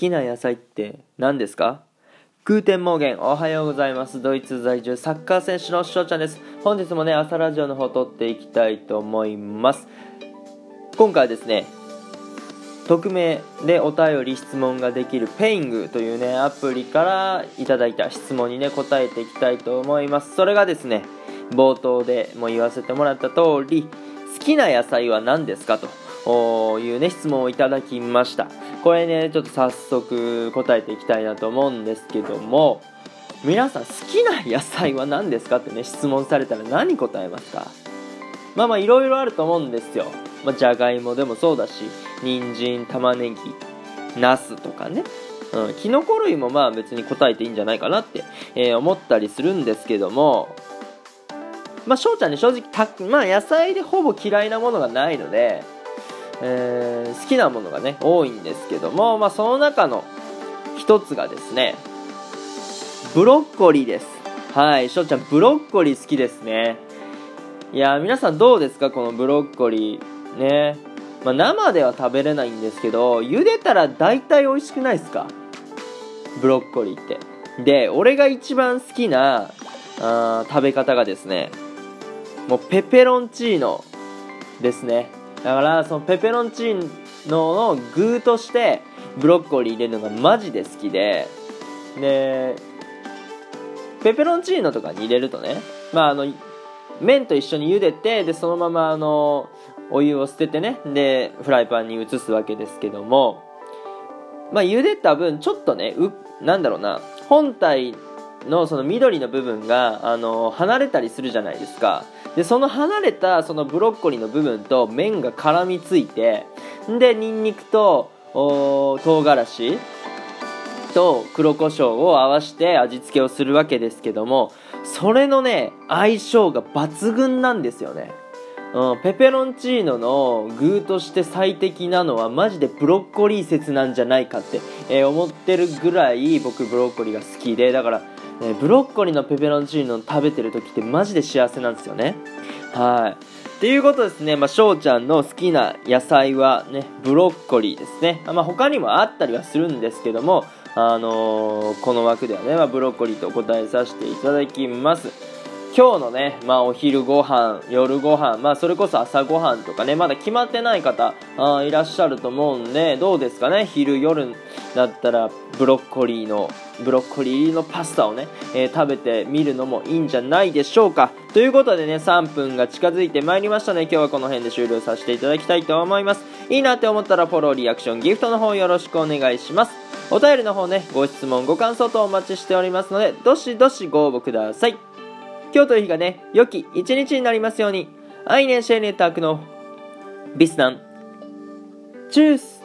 きな野菜って何ですか？ Guten Morgen おはようございます。ドイツ在住サッカー選手の翔ちゃんです。本日もね朝ラジオの方録っていきたいと思います。今回はですね匿名でお便り質問ができる Peing というねアプリからいただいた質問にね答えていきたいと思います。それがですね冒頭でも言わせてもらった通り好きな野菜は何ですか？というね質問をいただきました。これねちょっと早速答えていきたいなと思うんですけども皆さん好きな野菜は何ですかってね質問されたら何答えますか？まあまあいろいろあると思うんですよ。ま、じゃがいもでもそうだし人参玉ねぎナスとかね。うん、キノコ類もまあ別に答えていいんじゃないかなって、えー、思ったりするんですけどもまあ翔ちゃんね正直た、まあ、野菜でほぼ嫌いなものがないのでえー、好きなものがね多いんですけども、まあ、その中の一つがですねブロッコリーです。はいしょうちゃんブロッコリー好きですね。いや皆さんどうですかこのブロッコリー？ね。まあ、生では食べれないんですけど茹でたら大体美味しくないですか？ブロッコリーって。で俺が一番好きなあ食べ方がですねもうペペロンチーノですね。だからそのペペロンチーノの具としてブロッコリー入れるのがマジで好きででペペロンチーノとかに入れるとねまああの麺と一緒に茹でてでそのままあのお湯を捨ててねでフライパンに移すわけですけどもまあ茹でた分ちょっとねうなんだろうな本体のその緑の部分があの離れたりするじゃないですか。でその離れたそのブロッコリーの部分と麺が絡みついてでニンニクと唐辛子と黒胡椒を合わせて味付けをするわけですけどもそれのね相性が抜群なんですよね。うん、ペペロンチーノの具として最適なのはマジでブロッコリー説なんじゃないかって、えー、思ってるぐらい僕ブロッコリーが好きでだからね、ブロッコリーのペペロンチーノ食べてる時ってマジで幸せなんですよねはいっていうことですね、まあ、翔ちゃんの好きな野菜はね、ブロッコリーですね。まあ、他にもあったりはするんですけども、あのー、この枠ではね、まあ、ブロッコリーとお答えさせていただきます。今日のね、まあ、お昼ご飯夜ご飯まあ、それこそ朝ご飯とかねまだ決まってない方あいらっしゃると思うんでどうですかね？昼夜だったらブロッコリーのブロッコリーのパスタをね、えー、食べてみるのもいいんじゃないでしょうか？ということでね3分が近づいてまいりましたね。今日はこの辺で終了させていただきたいと思います。いいなって思ったらフォローリアクションギフトの方よろしくお願いします。お便りの方ねご質問ご感想とお待ちしておりますのでどしどしご応募ください。今日という日がね、良き一日になりますように。アイネンシェーネタークのビスナン。チュース